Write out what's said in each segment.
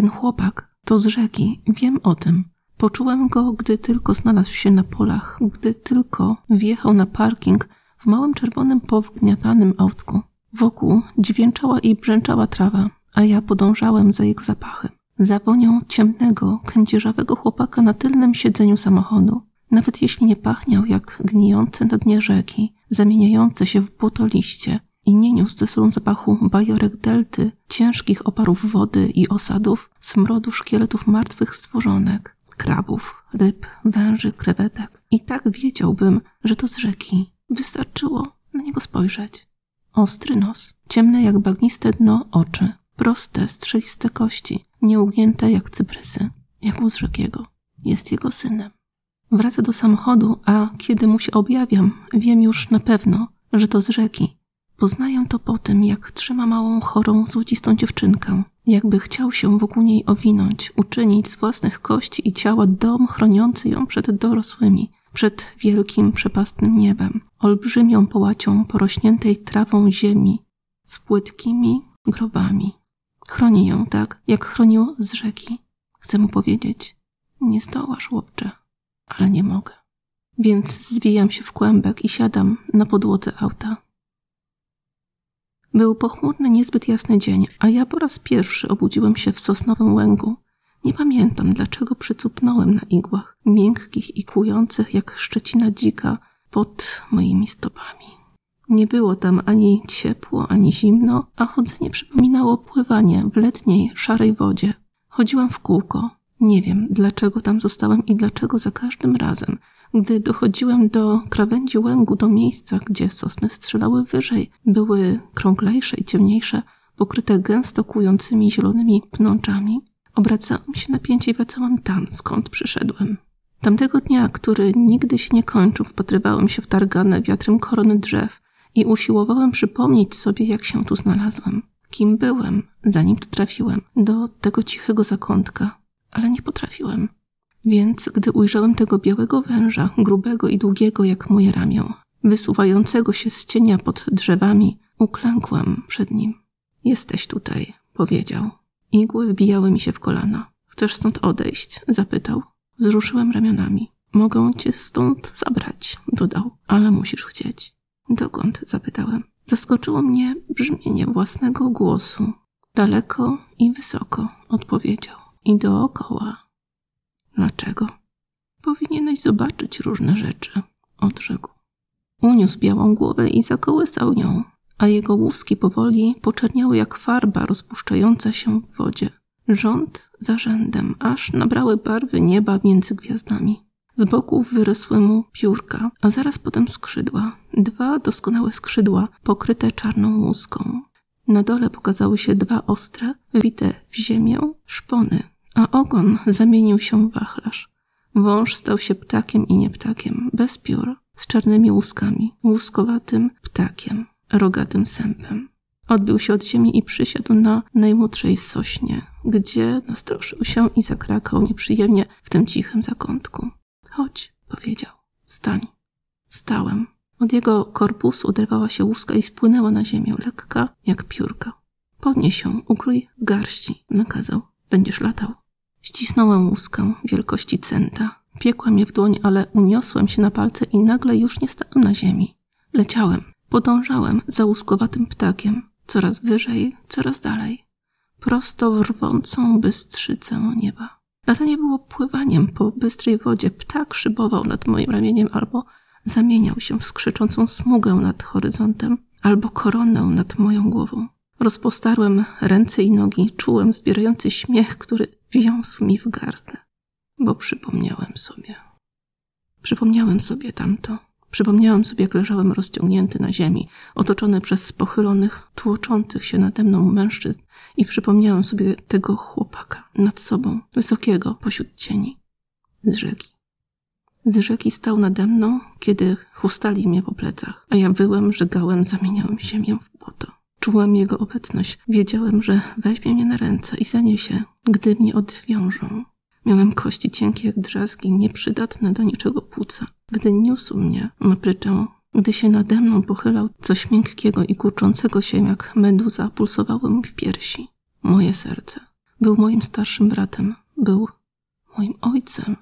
ten chłopak to z rzeki, wiem o tym. Poczułem go, gdy tylko znalazł się na polach, gdy tylko wjechał na parking w małym czerwonym powgniatanym autku. Wokół dźwięczała i brzęczała trawa, a ja podążałem za jego zapachem. Za wonią ciemnego, kędzierzawego chłopaka na tylnym siedzeniu samochodu. Nawet jeśli nie pachniał jak gnijące na dnie rzeki, zamieniające się w błoto liście i nie niósł ze sobą zapachu bajorek delty, ciężkich oparów wody i osadów, smrodu szkieletów martwych stworzonek, krabów, ryb, węży, krewetek. I tak wiedziałbym, że to z rzeki. Wystarczyło na niego spojrzeć. Ostry nos, ciemne jak bagniste dno oczy, proste, strzeliste kości, nieugięte jak cyprysy, jak u Rzekiego. Jest jego synem. Wraca do samochodu, a kiedy mu się objawiam, wiem już na pewno, że to z rzeki. Poznaję to po tym, jak trzyma małą, chorą, złocistą dziewczynkę, jakby chciał się wokół niej owinąć, uczynić z własnych kości i ciała dom chroniący ją przed dorosłymi, przed wielkim, przepastnym niebem, olbrzymią połacią porośniętej trawą ziemi, z płytkimi grobami. Chroni ją tak, jak chronił z rzeki. Chcę mu powiedzieć, nie zdołasz, chłopcze, ale nie mogę. Więc zwijam się w kłębek i siadam na podłodze auta. Był pochmurny, niezbyt jasny dzień, a ja po raz pierwszy obudziłem się w sosnowym łęgu. Nie pamiętam, dlaczego przycupnąłem na igłach, miękkich i kłujących jak szczecina dzika pod moimi stopami. Nie było tam ani ciepło, ani zimno, a chodzenie przypominało pływanie w letniej, szarej wodzie. Chodziłam w kółko. Nie wiem, dlaczego tam zostałem i dlaczego za każdym razem, gdy dochodziłem do krawędzi łęgu, do miejsca, gdzie sosny strzelały wyżej, były krąglejsze i ciemniejsze, pokryte gęsto kłującymi zielonymi pnączami, obracałam się napięcie i wracałam tam, skąd przyszedłem. Tamtego dnia, który nigdy się nie kończył, wpatrywałem się w targane wiatrem korony drzew i usiłowałem przypomnieć sobie, jak się tu znalazłem. Kim byłem, zanim tu trafiłem, do tego cichego zakątka, ale nie potrafiłem. Więc gdy ujrzałem tego białego węża, grubego i długiego jak moje ramię, wysuwającego się z cienia pod drzewami, uklękłam przed nim. Jesteś tutaj, powiedział. Igły wbijały mi się w kolana. Chcesz stąd odejść? zapytał. Wzruszyłem ramionami. Mogę cię stąd zabrać, dodał, ale musisz chcieć. Dokąd? zapytałem. Zaskoczyło mnie brzmienie własnego głosu. Daleko i wysoko, odpowiedział. I dookoła. Dlaczego? Powinieneś zobaczyć różne rzeczy, odrzekł. Uniósł białą głowę i zakołysał nią, a jego łuski powoli poczerniały jak farba rozpuszczająca się w wodzie. Rząd za rzędem, aż nabrały barwy nieba między gwiazdami. Z boków wyrosły mu piórka, a zaraz potem skrzydła. Dwa doskonałe skrzydła, pokryte czarną łuską. Na dole pokazały się dwa ostre, wybite w ziemię szpony, a ogon zamienił się w wachlarz. Wąż stał się ptakiem i nie ptakiem, bez piór, z czarnymi łuskami, łuskowatym ptakiem, rogatym sępem. Odbił się od ziemi i przysiadł na najmłodszej sośnie, gdzie nastroszył się i zakrakał nieprzyjemnie w tym cichym zakątku. Chodź, powiedział. Stań. Stałem. Od jego korpusu oderwała się łuska i spłynęła na ziemię, lekka jak piórka. Podnieś ukrój w garści, nakazał. Będziesz latał. Ścisnąłem łuskę wielkości centa. Piekła mnie w dłoń, ale uniosłem się na palce i nagle już nie stałem na ziemi. Leciałem, podążałem za łuskowatym ptakiem, coraz wyżej, coraz dalej, prosto w rwącą bystrzycę nieba. Latanie było pływaniem po bystrej wodzie. Ptak szybował nad moim ramieniem albo zamieniał się w skrzyczącą smugę nad horyzontem, albo koronę nad moją głową. Rozpostarłem ręce i nogi, czułem zbierający śmiech, który wiązł mi w gardle, bo przypomniałem sobie. Przypomniałem sobie tamto. Przypomniałem sobie, jak leżałem rozciągnięty na ziemi, otoczony przez pochylonych, tłoczących się nade mną mężczyzn i przypomniałem sobie tego chłopaka nad sobą, wysokiego pośród cieni, z rzeki. Z rzeki stał nade mną, kiedy chustali mnie po plecach, a ja wyłem, żygałem, zamieniałem ziemię w błoto. Czułem jego obecność. Wiedziałem, że weźmie mnie na ręce i zaniesie, gdy mnie odwiążą. Miałem kości cienkie jak drzazgi, nieprzydatne do niczego płuca. Gdy niósł mnie na pryczę, gdy się nade mną pochylał, coś miękkiego i kurczącego się jak meduza pulsowało mi w piersi. Moje serce. Był moim starszym bratem, był moim ojcem.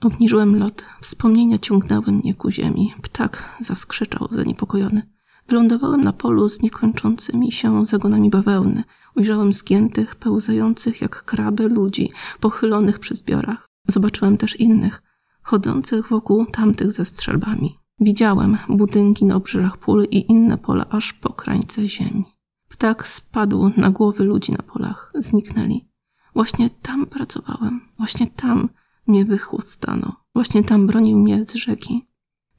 Obniżyłem lot, wspomnienia ciągnęły mnie ku ziemi. Ptak zaskrzeczał zaniepokojony. Wylądowałem na polu z niekończącymi się zagonami bawełny. Ujrzałem zgiętych, pełzających jak kraby ludzi, pochylonych przy zbiorach. Zobaczyłem też innych, chodzących wokół tamtych ze strzelbami. Widziałem budynki na obrzeżach pól i inne pola aż po krańce ziemi. Ptak spadł na głowy ludzi na polach. Zniknęli. Właśnie tam pracowałem. Właśnie tam mnie wychłostano. Właśnie tam bronił mnie z rzeki.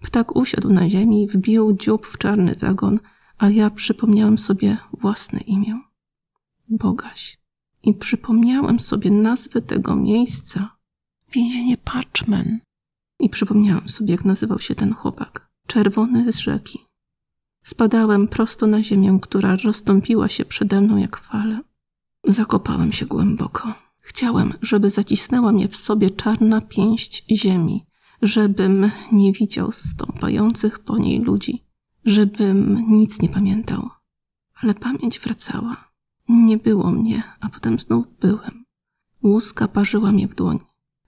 Ptak usiadł na ziemi, wbił dziób w czarny zagon, a ja przypomniałem sobie własne imię. Bogaś. I przypomniałem sobie nazwę tego miejsca. Więzienie Parchman. I przypomniałem sobie, jak nazywał się ten chłopak. Czerwony z rzeki. Spadałem prosto na ziemię, która rozstąpiła się przede mną jak fale. Zakopałem się głęboko. Chciałem, żeby zacisnęła mnie w sobie czarna pięść ziemi, żebym nie widział stąpających po niej ludzi, żebym nic nie pamiętał. Ale pamięć wracała. Nie było mnie, a potem znów byłem. Łuska parzyła mnie w dłoń.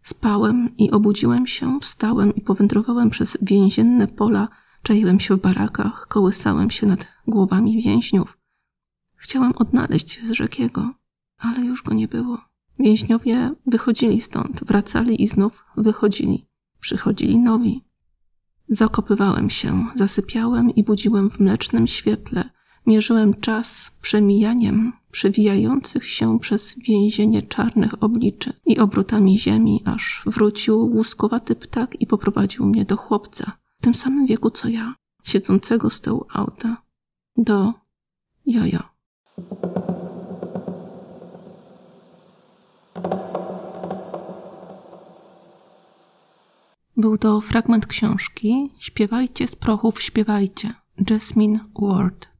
Spałem i obudziłem się, wstałem i powędrowałem przez więzienne pola, czaiłem się w barakach, kołysałem się nad głowami więźniów. Chciałem odnaleźć z rzekiego, ale już go nie było. Więźniowie wychodzili stąd, wracali i znów wychodzili. Przychodzili nowi. Zakopywałem się, zasypiałem i budziłem w mlecznym świetle. Mierzyłem czas przemijaniem przewijających się przez więzienie czarnych obliczy i obrotami ziemi, aż wrócił łuskowaty ptak i poprowadził mnie do chłopca, w tym samym wieku co ja, siedzącego z tyłu auta, do jojo. Był to fragment książki Śpiewajcie z prochów, śpiewajcie Jasmine Ward.